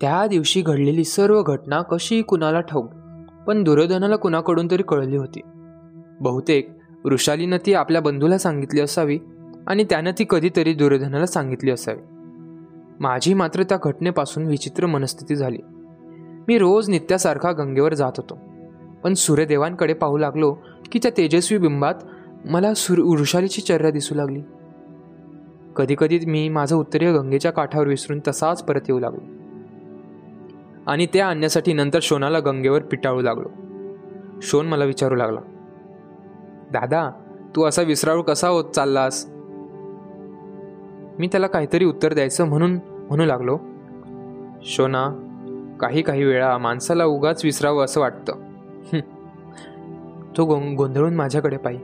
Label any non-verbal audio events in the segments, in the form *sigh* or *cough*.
त्या दिवशी घडलेली सर्व घटना कशी कुणाला ठाऊक पण दुर्योधनाला कुणाकडून तरी कळली होती. बहुतेक वृषालीनं ती आपल्या बंधूला सांगितली असावी आणि त्यानं ती कधीतरी दुर्योधनाला सांगितली असावी. माझी मात्र त्या घटनेपासून विचित्र मनस्थिती झाली. मी रोज नित्यासारखा गंगेवर जात होतो पण सूर्यदेवांकडे पाहू लागलो की त्या तेजस्वी बिंबात मला सूर वृषालीची चर्या दिसू लागली. कधीकधी मी माझं उत्तरीय गंगेच्या काठावर विसरून तसाच परत येऊ लागलो. आणि त्या आणण्यासाठी नंतर शोनाला गंगेवर पिटाळू लागलो. शोन मला विचारू लागला दादा तू असा विसराळू कसा होत चाललास? मी त्याला काहीतरी उत्तर द्यायचं म्हणून म्हणू लागलो. शोना काही काही वेळा माणसाला उगाच विसरावं असं वाटतं. तो गो गोंधळून माझ्याकडे पायी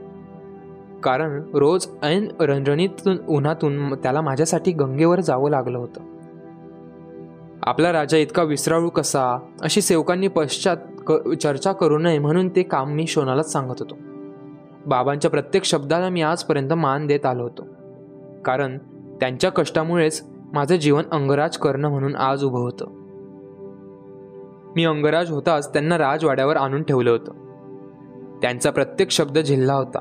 कारण रोज ऐन रणरणीत उन्हातून त्याला माझ्यासाठी गंगेवर जावं लागलं होतं. आपला राजा इतका विसराळू कसा? अशी सेवकांनी पश्चात क चर्चा करू नये म्हणून ते काम मी शोनालाच सांगत होतो. बाबांच्या प्रत्येक शब्दाला मी आजपर्यंत मान देत आलो होतो. कारण त्यांच्या कष्टामुळेच माझं जीवन अंगराज करणं म्हणून आज उभं होतं. मी अंगराज होताच त्यांना राजवाड्यावर आणून ठेवलं होतं. त्यांचा प्रत्येक शब्द झिल्ला होता.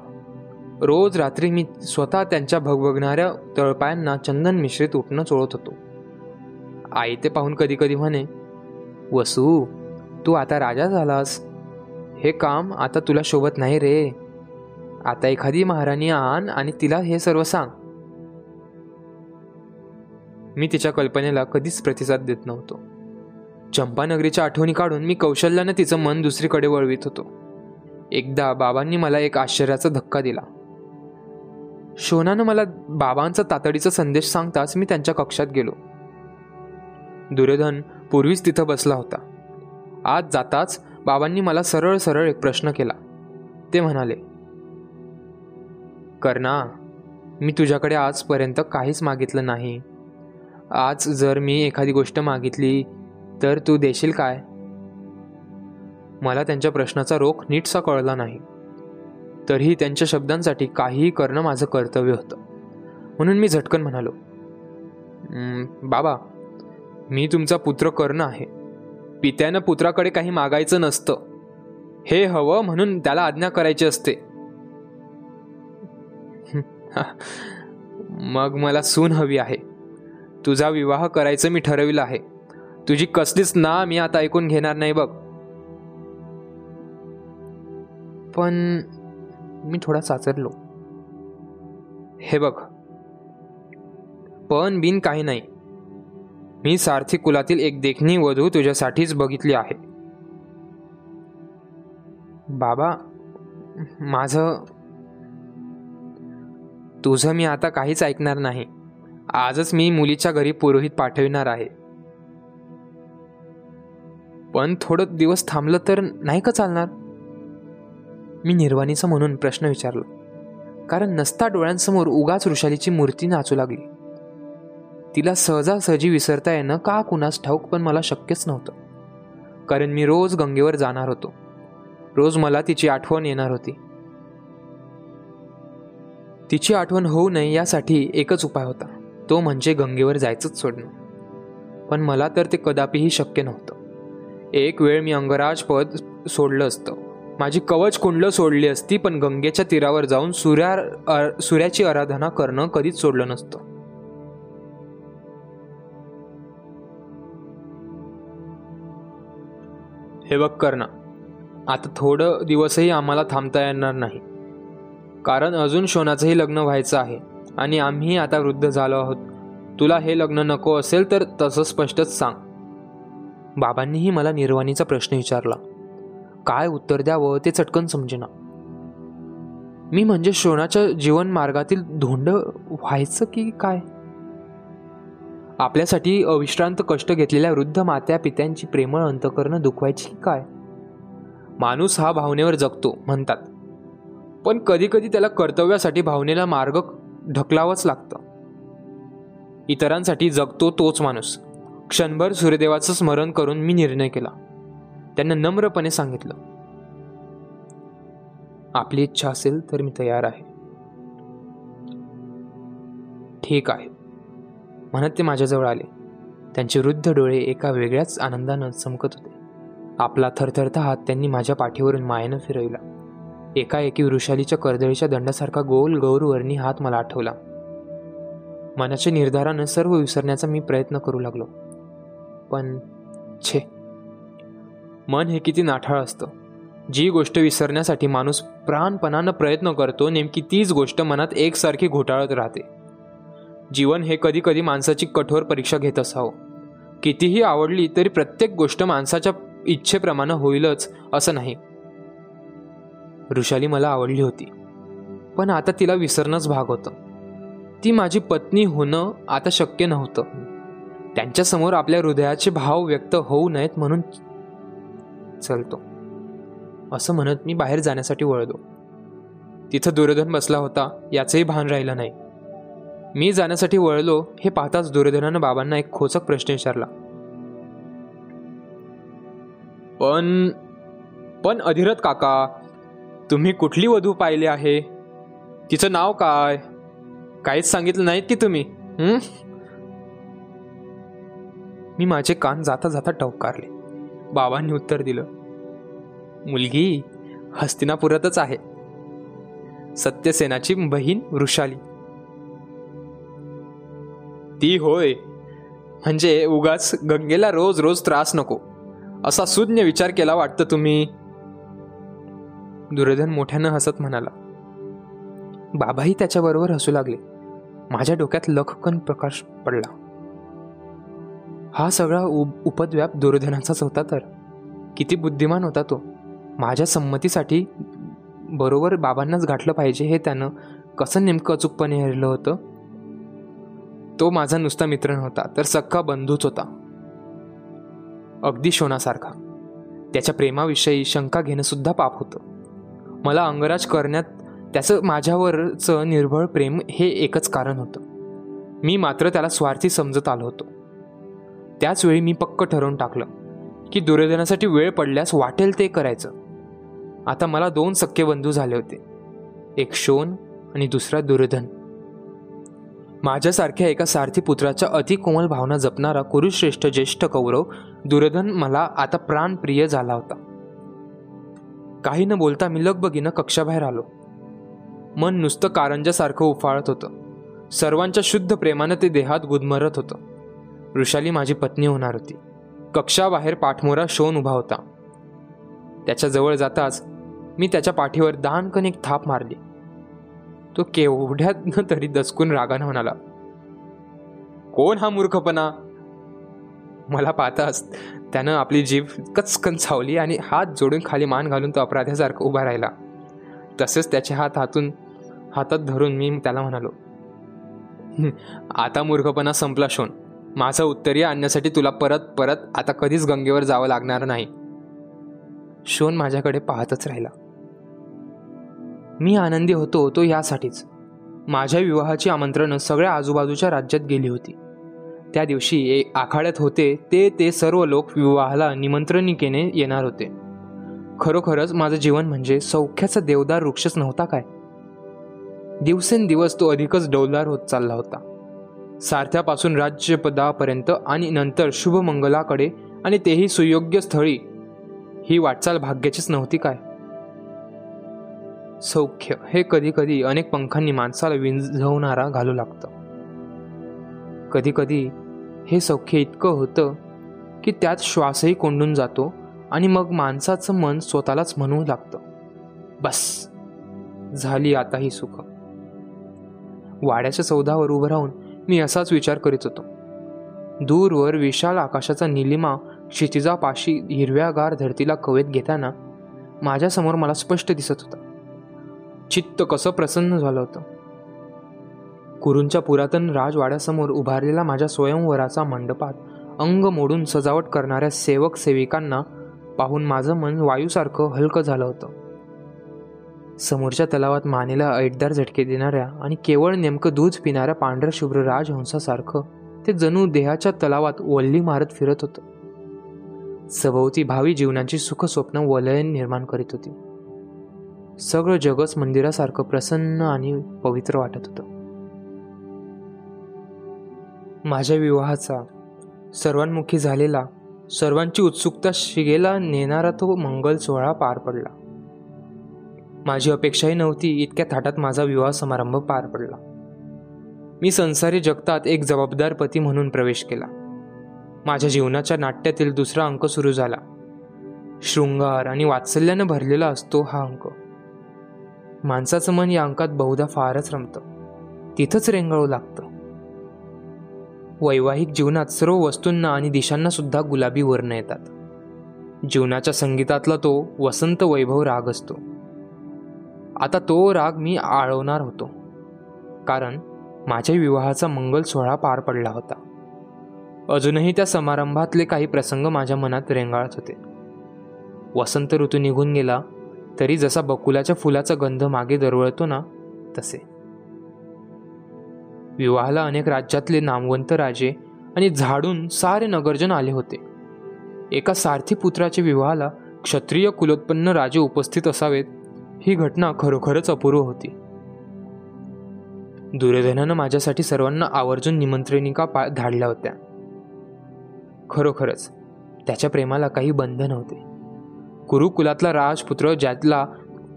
रोज रात्री मी स्वतः त्यांच्या भगभगणाऱ्या तळपायांना चंदन मिश्रित उठणं चोळत होतो. आई ते पाहून कधी कधी म्हणे वसू तू आता राजा झालास. हे काम आता तुला शोभत नाही रे. आता एखादी महाराणी आण आणि तिला हे सर्व सांग. मी तिच्या कल्पनेला कधीच प्रतिसाद देत नव्हतो. चंपानगरीच्या आठवणी काढून मी कौशल्यानं तिचं मन दुसरीकडे वळवित होतो. एकदा बाबांनी मला एक आश्चर्याचा धक्का दिला. शोनानं मला बाबांचा तातडीचा संदेश सांगताच मी त्यांच्या कक्षात गेलो. दुर्योधन पूर्वीच तिथं बसला होता. आज जाताच बाबांनी मला सरळ सरळ एक प्रश्न केला. ते म्हणाले कर्णा मी तुझ्याकडे आजपर्यंत काहीच मागितलं नाही. आज जर मी एखादी गोष्ट मागितली तर तू देशील काय? मला त्यांच्या प्रश्नाचा रोख नीटसा कळला नाही. तरीही त्यांच्या शब्दांसाठी काहीही करणं माझं कर्तव्य होतं. म्हणून मी झटकन म्हणालो बाबा मी तुमचा पुत्र कर्ण आहे. पित्यानं पुत्राकडे काही मागायचं नसतं. हे हवं म्हणून त्याला आज्ञा करायची असते. *laughs* मग मला सून हवी आहे. तुझा विवाह करायचं मी ठरविलं आहे. तुझी कसलीच ना मी आता ऐकून घेणार नाही बघ. पण मी थोडा साचरलो. हे बघ. पण बिन काही नाही. मी सारथी कुलातील एक देखणी वधू तुझ्यासाठीच बघितली आहे. बाबा माझं तुझं मी आता काहीच ऐकणार नाही. आजच मी मुलीच्या घरी पुरोहित पाठविणार आहे. पण थोडं दिवस थांबलं तर नाही का चालणार? मी निर्वाणीचा म्हणून प्रश्न विचारला कारण नसता डोळ्यांसमोर उगाच ऋषालीची मूर्ती नाचू लागली. तिला सहजासहजी विसरता येणं का कुणास ठाऊक पण मला शक्यच नव्हतं. कारण मी रोज गंगेवर जाणार होतो. रोज मला तिची आठवण येणार होती. तिची आठवण होऊ नये यासाठी एकच उपाय होता. तो म्हणजे गंगेवर जायचंच सोडणं. पण मला तर ते कदापिही शक्य नव्हतं. एक वेळ मी अंगराज पद सोडलं असतं. माझी कवच कुंडलं सोडली असती पण गंगेच्या तीरावर जाऊन सूर्या सूर्याची आराधना करणं कधीच सोडलं नसतं. हे बघ ना आता थोडं दिवसही आम्हाला थांबता येणार नाही. कारण अजून शोनाचंही लग्न व्हायचं आहे आणि आम्ही आता वृद्ध झालो आहोत. तुला हे लग्न नको असेल तर तसं स्पष्टच सांग. बाबांनीही मला निर्वाणीचा प्रश्न विचारला. काय उत्तर द्यावं ते चटकन समजेना. मी म्हणजे शोनाच्या जीवन मार्गातील धोंड व्हायचं की काय? आपल्यासाठी अविश्रांत कष्ट घेतलेल्या वृद्ध मात्या पित्यांची प्रेमळ अंतकरणं दुखवायची काय? माणूस हा भावनेवर जगतो म्हणतात. पण कधी कधी त्याला कर्तव्यासाठी भावनेला मार्ग ढकलावंच लागतं. इतरांसाठी जगतो तोच माणूस. क्षणभर सूर्यदेवाचं स्मरण करून मी निर्णय केला. त्यांना नम्रपणे सांगितलं. आपली इच्छा असेल तर मी तयार आहे. ठीक आहे. म्हणत ते माझ्याजवळ आले. त्यांचे वृद्ध डोळे एका वेगळ्याच आनंदानं चमकत होते. आपला थरथरता हात त्यांनी माझ्या पाठीवरून मायेनं फिरविला. एकाएकी वृषालीच्या कर्दळीच्या दंडासारखा गोल गौरवर्णी हात मला आठवला. मनाच्या निर्धारानं सर्व विसरण्याचा मी प्रयत्न करू लागलो. पण छे. मन हे किती नाठाळ असतं. जी गोष्ट विसरण्यासाठी माणूस प्राणपणानं प्रयत्न करतो नेमकी तीच गोष्ट मनात एकसारखी घोटाळत राहते. जीवन हे कधी कधी माणसाची कठोर परीक्षा घेत असावं. कितीही आवडली तरी प्रत्येक गोष्ट माणसाच्या इच्छेप्रमाणे होईलच असं नाही. ऋषाली मला आवडली होती. पण आता तिला विसरणंच भाग होतं. ती माझी पत्नी होणं आता शक्य नव्हतं. त्यांच्यासमोर आपल्या हृदयाचे भाव व्यक्त होऊ नयेत म्हणून चलतो. असं म्हणत मी बाहेर जाण्यासाठी वळलो. तिथं दुर्योधन बसला होता याचंही भान राहिलं नाही. मी जाण्यासाठी वळलो हे पाहताच दुर्योधनानं बाबांना एक खोचक प्रश्न विचारला. पण पण अधिरथ काका तुम्ही कुठली वधू पाहिली आहे? तिचं नाव काय? काहीच सांगितलं नाहीत की तुम्ही मी माझे कान जाता जाता टवकारले. बाबांनी उत्तर दिलं मुलगी हस्तिनापुरातच आहे. सत्यसेनाची बहीण वृषाली. ती होय. म्हणजे उगाच गंगेला रोज रोज त्रास नको. असा सुज्ञ विचार केला वाटतं तुम्ही? दुर्योधन मोठ्यानं हसत म्हणाला. बाबाही त्याच्याबरोबर हसू लागले. माझ्या डोक्यात लखकन प्रकाश पडला. हा सगळा उपद्व्याप दुर्योधनाचाच होता तर. किती बुद्धिमान होता तो. माझ्या संमतीसाठी बरोबर बाबांनाच गाठलं पाहिजे हे त्यानं कसं नेमकं अचूकपणे हरलं होतं? तो माझा नुसता मित्र नव्हता तर सक्का बंधूच होता. अगदी शोनासारखा त्याच्या प्रेमाविषयी शंका घेणं सुद्धा पाप होतं. मला अंगराज करण्यात त्याचं माझ्यावरचं निर्भळ प्रेम हे एकच कारण होतं. मी मात्र त्याला स्वार्थी समजत आलो होतो. त्याचवेळी मी पक्क ठरवून टाकलं की दुर्योधनासाठी वेळ पडल्यास वाटेल ते करायचं. आता मला दोन सख्खे बंधू झाले होते एक शोन आणि दुसरा दुर्योधन. माझ्यासारख्या एका सारथी पुत्राच्या अतिकोमल भावना जपणारा कुरुश्रेष्ठ ज्येष्ठ कौरव दुर्धन मला आता प्राणप्रिय झाला होता. काही न बोलता मी लगबगीनं कक्षाबाहेर आलो. मन नुसतं कारंजासारखं उफाळत होतं. सर्वांच्या शुद्ध प्रेमानं ते देहात गुदमरत होतं. वृषाली माझी पत्नी होणार होती. कक्षाबाहेर पाठमोरा शोन उभा होता. त्याच्याजवळ जाताच मी त्याच्या पाठीवर दानकन एक थाप मारली. तो केवढ्यात तरी दचकून रागानं म्हणाला कोण हा मूर्खपणा? मला पाहताच त्यानं आपली जीभ कचकन चावली आणि हात जोडून खाली मान घालून तो अपराध्यासारखा उभा राहिला. तसेच त्याचे हात हातून हातात धरून मी त्याला म्हणालो आता मूर्खपणा संपला शोन. माझं उत्तरीय आणण्यासाठी तुला परत परत आता कधीच गंगेवर जावं लागणार नाही. शोन माझ्याकडे पाहतच राहिला. मी आनंदी होतो तो यासाठीच. माझ्या विवाहाची आमंत्रणं सगळ्या आजूबाजूच्या राज्यात गेली होती. त्या दिवशी एक आखाड्यात होते ते ते सर्व लोक विवाहाला निमंत्रणिकेने येणार होते. खरोखरच माझं जीवन म्हणजे सौख्याचा देवदार वृक्षच नव्हता काय? दिवसेंदिवस तो अधिकच डौलदार होत चालला होता. सारथ्यापासून राज्यपदापर्यंत आणि नंतर शुभमंगलाकडे आणि तेही सुयोग्य स्थळी ही वाटचाल भाग्याचीच नव्हती काय? सौख्य. हे कधीकधी अनेक पंखांनी माणसाला विंझवणारा घालू लागतं. कधीकधी हे सौख्य इतकं होतं की त्यात श्वासही कोंडून जातो आणि मग माणसाचं मन स्वतःलाच म्हणू लागतं. बस. झाली आता ही सुख. वाड्याच्या सौदावर उभं राहून मी असाच विचार करीत होतो. दूरवर विशाल आकाशाचा निलिमा क्षितिजापाशी हिरव्यागार धरतीला कवेत घेताना माझ्यासमोर मला स्पष्ट दिसत होता. चित्त कसं प्रसन्न झालं होतं? कुरूंच्या पुरातन राजवाड्यासमोर उभारलेला माझ्या स्वयंवराचा मंडपात अंग मोडून सजावट करणाऱ्या सेवक सेविकांना पाहून माझं मन वायूसारखं हलकं झालं होतं. समोरच्या तलावात मानेला ऐटदार झटके देणाऱ्या आणि केवळ नेमकं दूध पिणाऱ्या पांढऱ्या शुभ्र राजहंसासारखं ते जणू देहाच्या तलावात वल्ली मारत फिरत होतं. सभोवती भावी जीवनाची सुखस्वप्न वलयन निर्माण करीत होती. सगळं जगच मंदिरासारखं प्रसन्न आणि पवित्र वाटत होतं. माझ्या विवाहाचा सर्वांमुखी झालेला सर्वांची उत्सुकता शिगेला नेणारा तो मंगल सोहळा पार पडला. माझी अपेक्षाही नव्हती इतक्या थाटात माझा विवाह समारंभ पार पडला. मी संसारी जगतात एक जबाबदार पती म्हणून प्रवेश केला. माझ्या जीवनाच्या नाट्यातील दुसरा अंक सुरू झाला. शृंगार आणि वात्सल्यानं भरलेला असतो हा अंक. माणसाचं मन या अंकात बहुधा फारच रमतं. तिथंच रेंगाळू लागतं. वैवाहिक जीवनात सर्व वस्तूंना आणि दिशांना सुद्धा गुलाबी वर्ण येतात. जीवनाच्या संगीतातला तो वसंत वैभव राग असतो. आता तो राग मी आळवणार होतो. कारण माझ्या विवाहाचा मंगल सोहळा पार पडला होता. अजूनही त्या समारंभातले काही प्रसंग माझ्या मनात रेंगाळत होते. वसंत ऋतू निघून गेला तरी जसा बकुलाच्या फुलाचा गंध मागे दरवळतो ना तसे. विवाहाला अनेक राज्यातले नामवंत राजे आणि झाडून सारे नगरजन आले होते. एका सारथी पुत्राच्या विवाहाला क्षत्रिय कुलोत्पन्न राजे उपस्थित असावेत ही घटना खरोखरच अपूर्व होती. दुर्योधनानं माझ्यासाठी सर्वांना आवर्जून निमंत्रणिका पा धाडल्या होत्या. खरोखरच त्याच्या प्रेमाला काही बंधन होते. कुरुकुलातला राजपुत्र ज्यातला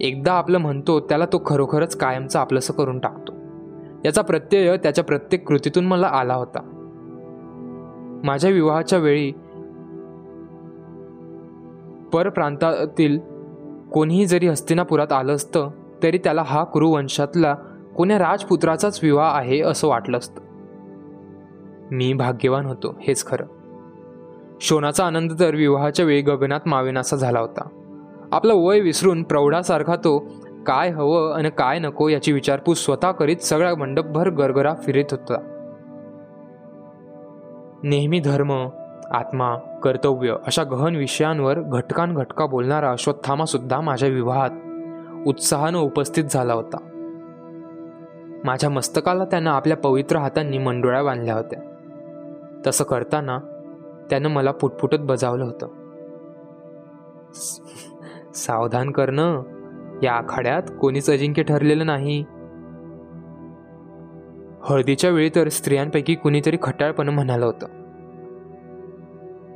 एकदा आपलं म्हणतो त्याला तो खरोखरच कायमचं आपलंसं करून टाकतो. याचा प्रत्यय त्याच्या प्रत्येक कृतीतून मला आला होता. माझ्या विवाहाच्या वेळी परप्रांतातील कोणीही जरी हस्तिनापुरात आलं असतं तरी त्याला हा कुरुवंशातला कोण्या राजपुत्राचाच विवाह आहे असं वाटलं असतं. मी भाग्यवान होतो हेच खरं. शोनाचा आनंद तर विवाहाच्या वेळी गगनात मावेनासा झाला होता. आपलं वय विसरून प्रौढासारखा तो काय हवं आणि काय नको याची विचारपूस स्वतः करीत सगळा मंडपभर गरगरा फिरत होता. नेहमी धर्म आत्मा कर्तव्य अशा गहन विषयांवर घटकान घटका बोलणारा अश्वत्थामा सुद्धा माझ्या विवाहात उत्साहानं उपस्थित झाला होता. माझ्या मस्तकाला त्यानं आपल्या पवित्र हातांनी मंडोळ्या बांधल्या होत्या. तसं करताना त्यानं मला पुटपुटत बजावलं होतं. सावधान करणं या आखाड्यात कोणीच अजिंक्य ठरलेलं नाही. हळदीच्या वेळी तर स्त्रियांपैकी कुणीतरी खटाळपणे म्हणालं होतं.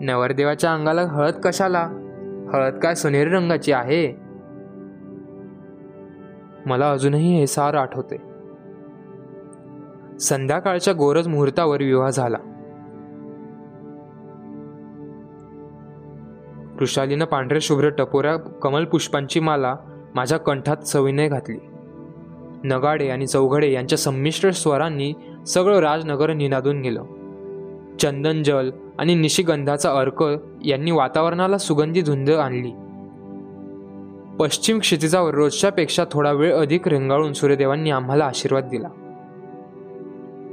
नवरदेवाच्या अंगाला हळद कशाला? हळद काय सोनेरी रंगाची आहे? मला अजूनही हे सार आठवते संध्याकाळच्या गोरज मुहूर्तावर विवाह झाला. वृषालीनं पांढरे शुभ्र टपोऱ्या कमलपुष्पांची माला माझ्या कंठात सविनय घातली. नगाडे आणि चौघडे यांच्या संमिश्र स्वरांनी सगळं राजनगर निनादून गेलं. चंदन जल आणि निशिगंधाचा अर्क यांनी वातावरणाला सुगंधी धुंद आणली. पश्चिम क्षितिजावर रोजच्यापेक्षा थोडा वेळ अधिक रेंगाळून सूर्यदेवांनी आम्हाला आशीर्वाद दिला.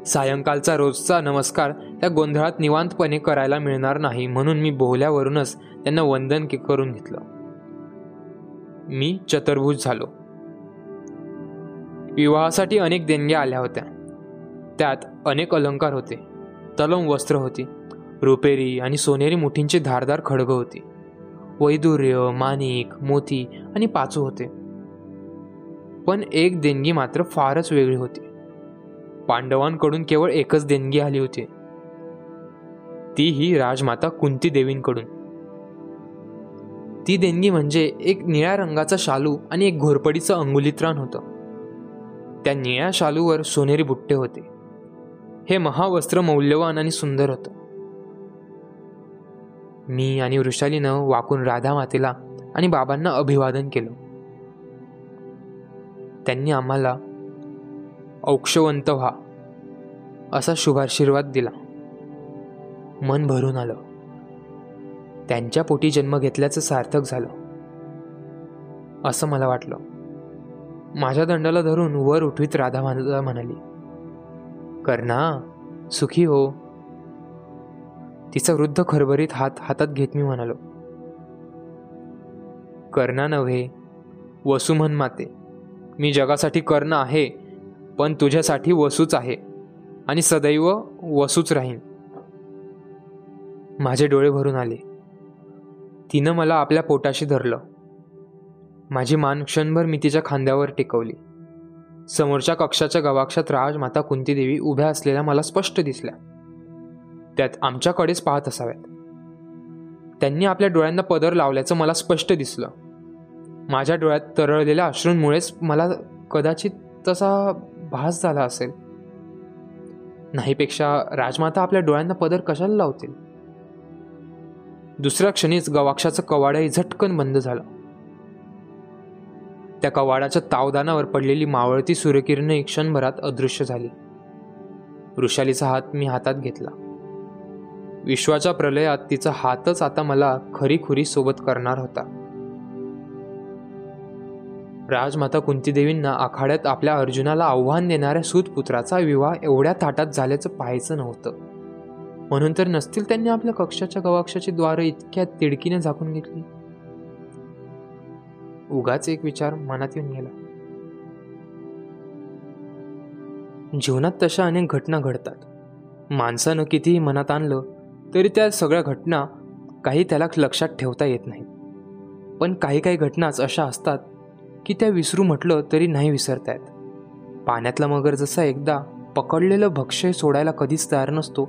सायंकाळचा रोजचा नमस्कार त्या गोंधळात निवांतपणे करायला मिळणार नाही म्हणून मी बोहल्यावरूनच त्यांना वंदन करून घेतलं. मी चतुर्भुज झालो. विवाहासाठी अनेक देणग्या आल्या होत्या. त्यात अनेक अलंकार होते. तलम वस्त्र होती. रुपेरी आणि सोनेरी मुठींची धारदार खडगं होती. वैदुर्य माणिक मोती आणि पाचू होते. पण एक देणगी मात्र फारच वेगळी होती. पांडवांकडून केवळ एकच देणगी आली होती. ती ही राजमाता कुंती देवींकडून. ती देणगी म्हणजे एक निळ्या रंगाचा शालू आणि एक घोरपडीचं अंगुलित्राण होतं. त्या निळ्या शालूवर सोनेरी बुट्टे होते. हे महावस्त्र मौल्यवान आणि सुंदर होतं. मी आणि वृषालीनं वाकून राधा मातेला आणि बाबांना अभिवादन केलं. त्यांनी आम्हाला औक्षवंत व्हा असा शुभाशीर्वाद दिला. मन भरून आलं. त्यांच्या पोटी जन्म घेतल्याचं सार्थक झालं. असं मला वाटलं. माझ्या दंडाला धरून वर उठवीत राधा म्हणाली कर्णा सुखी हो. तिचा वृद्ध खरभरीत हात हातात घेत मी म्हणालो कर्णा नव्हे वसुमन माते. मी जगासाठी कर्ण आहे पण तुझ्यासाठी वसूच आहे आणि सदैव वसूच राहीन. माझे डोळे भरून आले. तिनं मला आपल्या पोटाशी धरलं. माझी मान क्षणभर मी तिच्या खांद्यावर टेकवली. समोरच्या कक्षाच्या गवाक्षात राजमाता कुंतीदेवी उभ्या असलेल्या मला स्पष्ट दिसल्या. त्यात आमच्याकडेच पाहत असाव्यात. त्यांनी आपल्या डोळ्यांना पदर लावल्याचं मला स्पष्ट दिसलं. माझ्या डोळ्यात तरळलेल्या अश्रूंमुळेच मला कदाचित तसा भास झाला असेल. नाहीपेक्षा राजमाता आपल्या डोळ्यांना पदर कशाला लावतील? दुसऱ्या क्षणीच गवाक्षाचं कवाडही झटकन बंद झालं. त्या कवाडाच्या तावदानावर पडलेली मावळती सूर्यकिरणे क्षणभरात अदृश्य झाली. वृषालीचा हात मी हातात घेतला. विश्वाच्या प्रलयात तिचा हातच आता मला खरीखुरी सोबत करणार होता. राजमाता कुंतीदेवींना आखाड्यात आपल्या अर्जुनाला आव्हान देणाऱ्या सूतपुत्राचा विवाह एवढ्या थाटात झाल्याचं पाहायचं नव्हतं. म्हणून तर नसतील त्यांनी आपल्या कक्षाच्या गवाक्षाची द्वारं इतक्या तिडकीने झाकून घेतली. उगाच एक विचार मनात येऊन गेला. जीवनात तशा अनेक घटना घडतात. माणसानं कितीही मनात आणलं तरी त्या सगळ्या घटना काही त्याला लक्षात ठेवता येत नाही पण काही काही घटनाच अशा असतात की त्या विसरू म्हटलं तरी नाही विसरता येत. पाण्यातला मगर जसा एकदा पकडलेलं भक्ष्य सोडायला कधीच तयार नसतो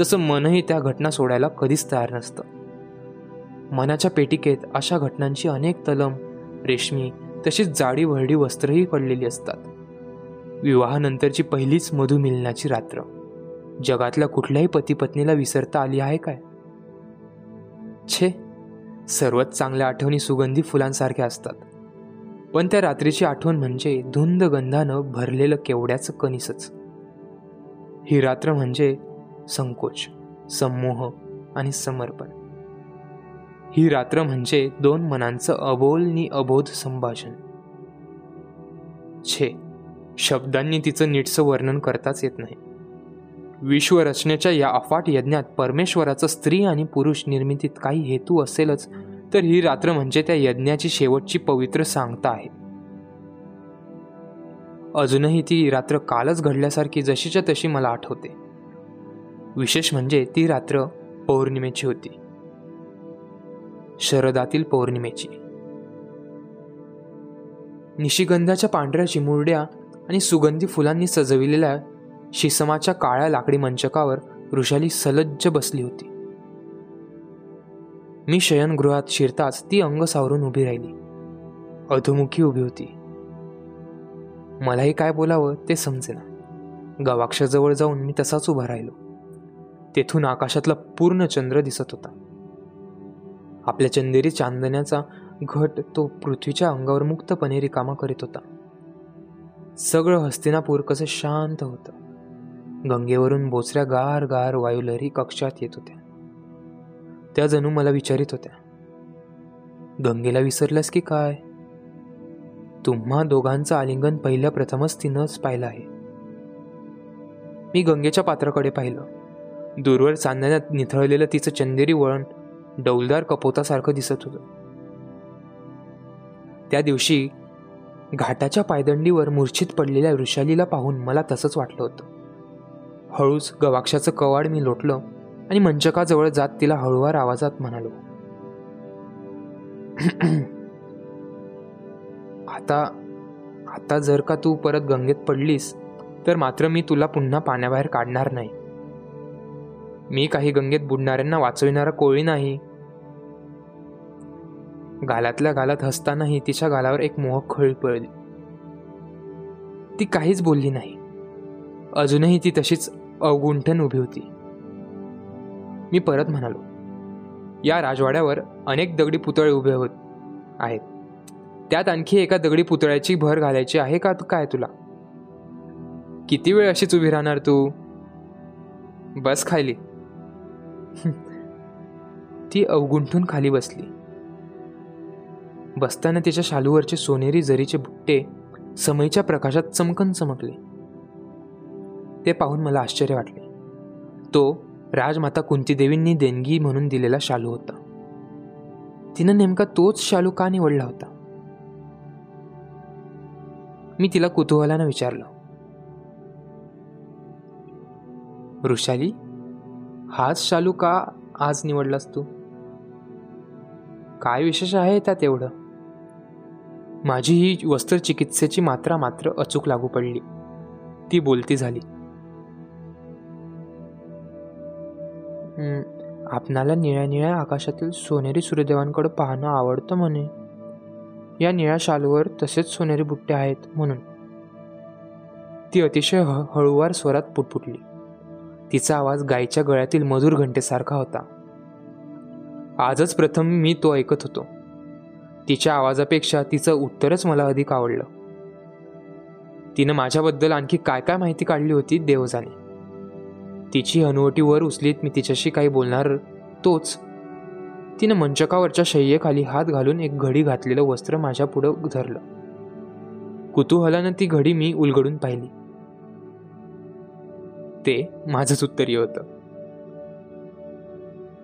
तसं मनही त्या घटना सोडायला कधीच तयार नसतं. मनाच्या पेटिकेत अशा घटनांची अनेक तलम रेशमी तशीच जाडी वरडी वस्त्रही पडलेली असतात. विवाहानंतरची पहिलीच मधु मिलनाची रात्र. जगातल्या कुठल्याही पती पत्नीला विसरता आली आहे काय? छे सर्वच चांगल्या आठवणी सुगंधी फुलांसारख्या असतात. पण त्या रात्रीची आठवण म्हणजे धुंद गंधानं भरलेलं केवड्याचं कनिसच ही रात्र म्हणजे संकोच समूह आणि समर्पण. ही रात्र म्हणजे दोन मनांचं अबोलनी अबोध संभाषण. छे. शब्दांनी तिचं नीटचं वर्णन करताच येत नाही. विश्वरचनेच्या या अफाट यज्ञात परमेश्वराचं स्त्री आणि पुरुष निर्मितीत काही हेतू असेलच तर ही रात्र म्हणजे त्या यज्ञाची शेवटची पवित्र सांगता आहे. अजूनही ती रात्र कालच घडल्यासारखी जशीच्या तशी मला आठवते. विशेष म्हणजे ती रात्र पौर्णिमेची होती. शरदातील पौर्णिमेची. निशिगंधाच्या पांढऱ्या चिमुरड्या आणि सुगंधी फुलांनी सजविलेल्या शिसमाच्या काळ्या लाकडी मंचकावर ऋषाली सलज्ज बसली होती. मी शयनगृहात शिरताच ती अंग सावरून उभी राहिली. अधोमुखी उभी होती. मलाही काय बोलावं ते समजेना. गवाक्षाजवळ जाऊन मी तसाच उभा राहिलो. तेथून आकाशातला पूर्ण चंद्र दिसत होता. आपल्या चंदेरी चांदण्याचा घट तो पृथ्वीच्या अंगावर मुक्तपणे रिकामा करीत होता. सगळं हस्तिनापूर कसं शांत होतं. गंगेवरून बोचऱ्या गार गार वायुलहरी कक्षात येत होत्या. त्या जणू मला विचारित होत्या. गंगेला विसरल्यास की काय? तुम्हा दोघांचं आलिंगन पहिल्या प्रथमच तिनंच पाहिलं आहे. मी गंगेच्या पात्राकडे पाहिलं. दूरवर चांदण्यात निथळलेलं तिचं चंदेरी वळण डौलदार कपोतासारखं दिसत होतं. त्या दिवशी घाटाच्या पायदंडीवर मूर्छित पडलेल्या वृषालीला पाहून मला तसंच वाटलं होतं. हळूच गवाक्षाचं कवाड मी लोटलं आणि मंचकाजवळ जात तिला हळूवार आवाजात म्हणालो आता आता जर का तू परत गंगेत पडलीस तर मात्र मी तुला पुन्हा पाण्याबाहेर काढणार नाही. मी काही गंगेत बुडणाऱ्यांना वाचविणारा कोळी नाही. गालातल्या गालात हसतानाही तिच्या गालावर एक मोहक खळी पळली ती काहीच बोलली नाही. अजूनही ती तशीच अवगुंठन उभी होती. मी परत म्हणालो या राजवाड्यावर अनेक दगडी पुतळे उभे होत आहेत. त्यात आणखी एका दगडी पुतळ्याची भर घालायची आहे का काय तुला? किती वेळ अशीच उभी राहणार तू? बस खायली *laughs* ती अवगुंठून खाली बसली. बसताना तिच्या शालूवरचे सोनेरी जरीचे बुट्टे समयीच्या प्रकाशात चमकन चमकले. ते पाहून मला आश्चर्य वाटले. तो राजमाता कुंतीदेवींनी देणगी म्हणून दिलेला शालू होता. तिनं नेमका तोच शालू का निवडला होता? मी तिला कुतूहलानं विचारलं. वृषाली हाच शालू का आज निवडलास तू? काय विशेष आहे त्यात एवढं? माझी ही वस्त्रचिकित्सेची मात्रा मात्र अचूक लागू पडली. ती बोलती झाली. आपणाला निळ्या निळ्या आकाशातील सोनेरी सूर्यदेवांकडे पाहणं आवडतं म्हणे. या निळ्या शालूवर तसेच सोनेरी बुट्टे आहेत म्हणून. ती अतिशय हळूवार स्वरात पुटपुटली. तिचा आवाज गायीच्या गळ्यातील मधुर घंटेसारखा होता. आजच प्रथम मी तो ऐकत होतो. तिच्या आवाजापेक्षा तिचं उत्तरच मला अधिक आवडलं. तिनं माझ्याबद्दल आणखी काय काय माहिती काढली होती देव जाणे तिची हनुवटी वर उचलीत मी तिच्याशी काही बोलणार तोच. तिनं मंचकावरच्या शय्येखाली हात घालून एक घडी घातलेलं वस्त्र माझ्या पुढं धरलं. कुतूहलानं ती घडी मी उलगडून पाहिली. ते माझंच उत्तरीय होतं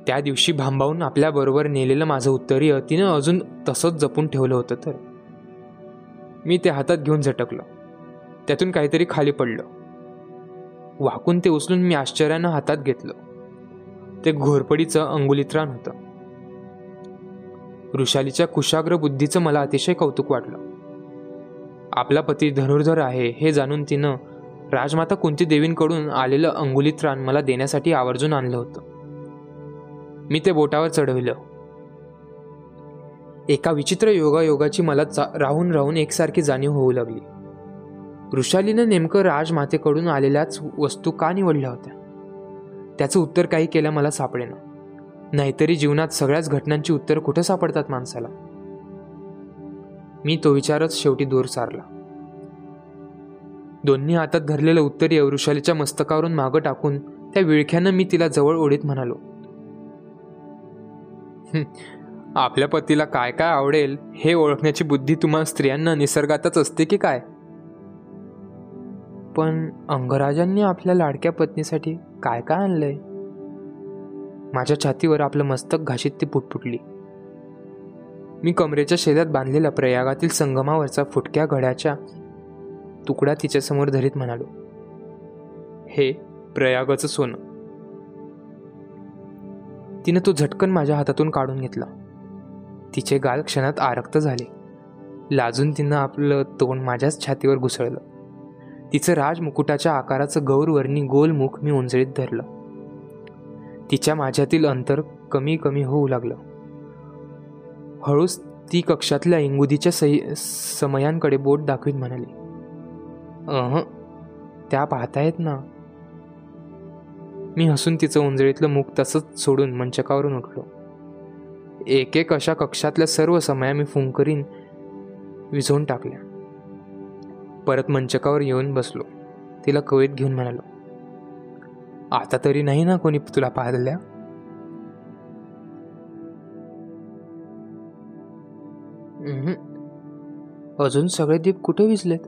त्या दिवशी भांबावून आपल्याबरोबर नेलेलं माझं उत्तरीय तिनं अजून तसंच जपून ठेवलं होतं तर. मी ते हातात घेऊन झटकलं. त्यातून काहीतरी खाली पडलं. वाकून ते उचलून मी आश्चर्यानं हातात घेतलं. ते घोरपडीचं अंगुलित्राण होतं. ऋषालीच्या कुशाग्र बुद्धीचं मला अतिशय कौतुक वाटलं. आपला पती धनुर्धर आहे हे जाणून तिनं राजमाता कुंती देवींकडून आलेलं रान मला देण्यासाठी आवर्जून आणलं होतं. मी ते बोटावर चढविलं. एका विचित्र योगायोगाची मला राहून राहून एकसारखी जाणीव होऊ लागली. वृषालीनं नेमकं राजमातेकडून आलेल्याच वस्तू का निवडल्या होत्या? त्याचं उत्तर काही केलं मला सापडेना. नाहीतरी जीवनात सगळ्याच घटनांची उत्तर कुठं सापडतात माणसाला? मी तो विचारच शेवटी दूर सारला. दोन्ही हातात धरलेलं उत्तर ऋषालीच्या मस्तकावरून मागं टाकून त्या विळख्यानं मी तिला जवळ ओढीत म्हणालो आपल्या पतीला काय काय आवडेल हे ओळखण्याची बुद्धी तुम्हा स्त्रियांना निसर्गातच असते की काय? पण अंगराजांनी आपल्या लाडक्या पत्नीसाठी काय काय आणलंय? माझ्या छातीवर आपलं मस्तक घाशीत ती पुटपुटली मी कमरेच्या शेजात बांधलेल्या प्रयागातील संगमावरचा फुटक्या घड्याच्या तुकडा तिच्यासमोर धरीत म्हणालो. हे प्रयागाचं सोनं. तिनं तो झटकन माझ्या हातातून काढून घेतला. तिचे गाल क्षणात आरक्त झाले. लाजून तिनं आपलं तोंड माझ्याच छातीवर घुसळलं. तिचं राजमुकुटाच्या आकाराचं गौरवर्णी गोलमुख मी उंजळीत धरलं. तिच्या माझ्यातील अंतर कमी कमी होऊ लागलं. हळूच ती कक्षातल्या इंगुदीच्या सही समयांकडे बोट दाखवीत म्हणाली. अह त्या पाहतायत ना. मी हसून तिचं उंजळीतलं मुख तसंच सोडून मंचकावरून उठलो. एक एक अशा कक्षातल्या सर्व समया मी फुंकरीन विझवून टाकल्या. परत मंचकावर येऊन बसलो. तिला कवेत घेऊन म्हणालो आता तरी नाही ना कोणी तुला पाहिल्या? अजून सगळे दीप कुठे विजलेत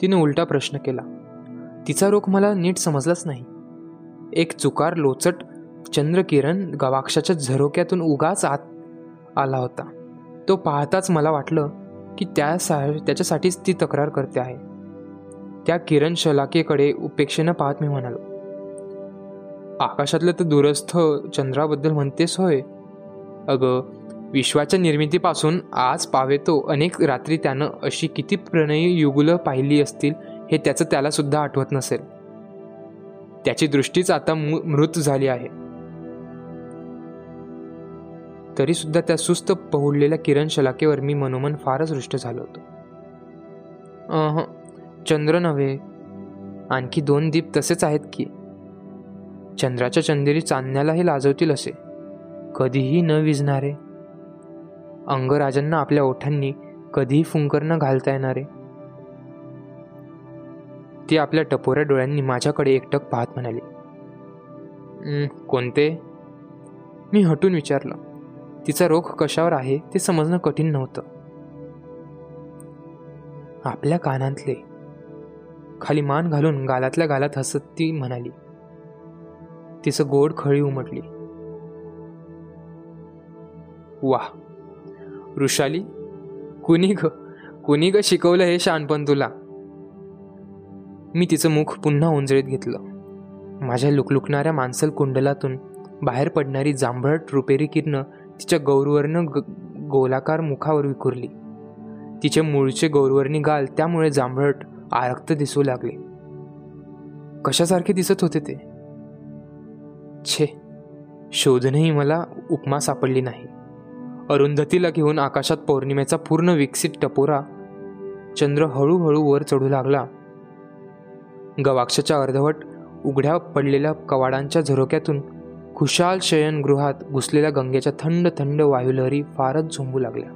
तिने उलटा प्रश्न केला. तिचा रोख मला नीट समजलाच नाही. एक चुकार लोचट चंद्रकिरण गवाक्षाच्या झरोक्यातून उगाच आत आला होता. तो पाहताच मला वाटलं की त्या सा त्याच्यासाठीच ती तक्रार करते आहे. त्या किरण शलाकेकडे उपेक्षेनं पाहत मी म्हणालो आकाशातलं तर दूरस्थ चंद्राबद्दल म्हणतेस होय? अगं विश्वाच्या निर्मितीपासून आज पावेतो. अनेक रात्री त्यानं अशी किती प्रणयी युगुलं पाहिली असतील हे त्याचं त्यालासुद्धा आठवत नसेल. त्याची दृष्टीच आता मृत झाली आहे. तरी सुद्धा त्या सुस्त पहुडलेल्या किरण शलाकेवर मी मनोमन फारच रुष्ट झालो होतो. अह चंद्र नव्हे आणखी दोन दीप तसेच आहेत की? चंद्राच्या चंदेरी चांदण्यालाही लाजवतील असे. कधीही न विजणारे अंगराजांना आपल्या ओठांनी कधीही फुंकर न घालता येणारे. ती आपल्या टपोऱ्या डोळ्यांनी माझ्याकडे एकटक पाहत म्हणाली कोणते? मी हटून विचारलं तिचा रोख कशावर आहे ते समजणं कठीण नव्हतं. आपल्या कानातले खाली मान घालून गालातल्या गालात हसत ती म्हणाली तिचं गोड खळी उमटली. वाह वृषाली कुणी ग? कुणी ग शिकवलं हे शानपण तुला? मी तिचं मुख पुन्हा उंजळीत घेतलं. माझ्या लुकलुकणाऱ्या मांसल कुंडलातून बाहेर पडणारी जांभळट रुपेरी किरणं तिच्या गौरवर्ण गोलाकार मुखावर विखुरली. तिचे मूळचे गौरवर्णी गाल त्यामुळे जांभळट आरक्त दिसू लागले. कशासारखे दिसत होते ते? छे शोधूनही मला उपमा सापडली नाही. अरुंधतीला घेऊन आकाशात पौर्णिमेचा पूर्ण विकसित टपोरा चंद्र हळूहळू वर चढू लागला. गवाक्षाच्या अर्धवट उघड्या पडलेल्या कवाडांच्या झरोक्यातून खुशाल शयनगृहात घुसलेल्या गंगेच्या थंड थंड वायुलहरी फारच झोंबू लागल्या.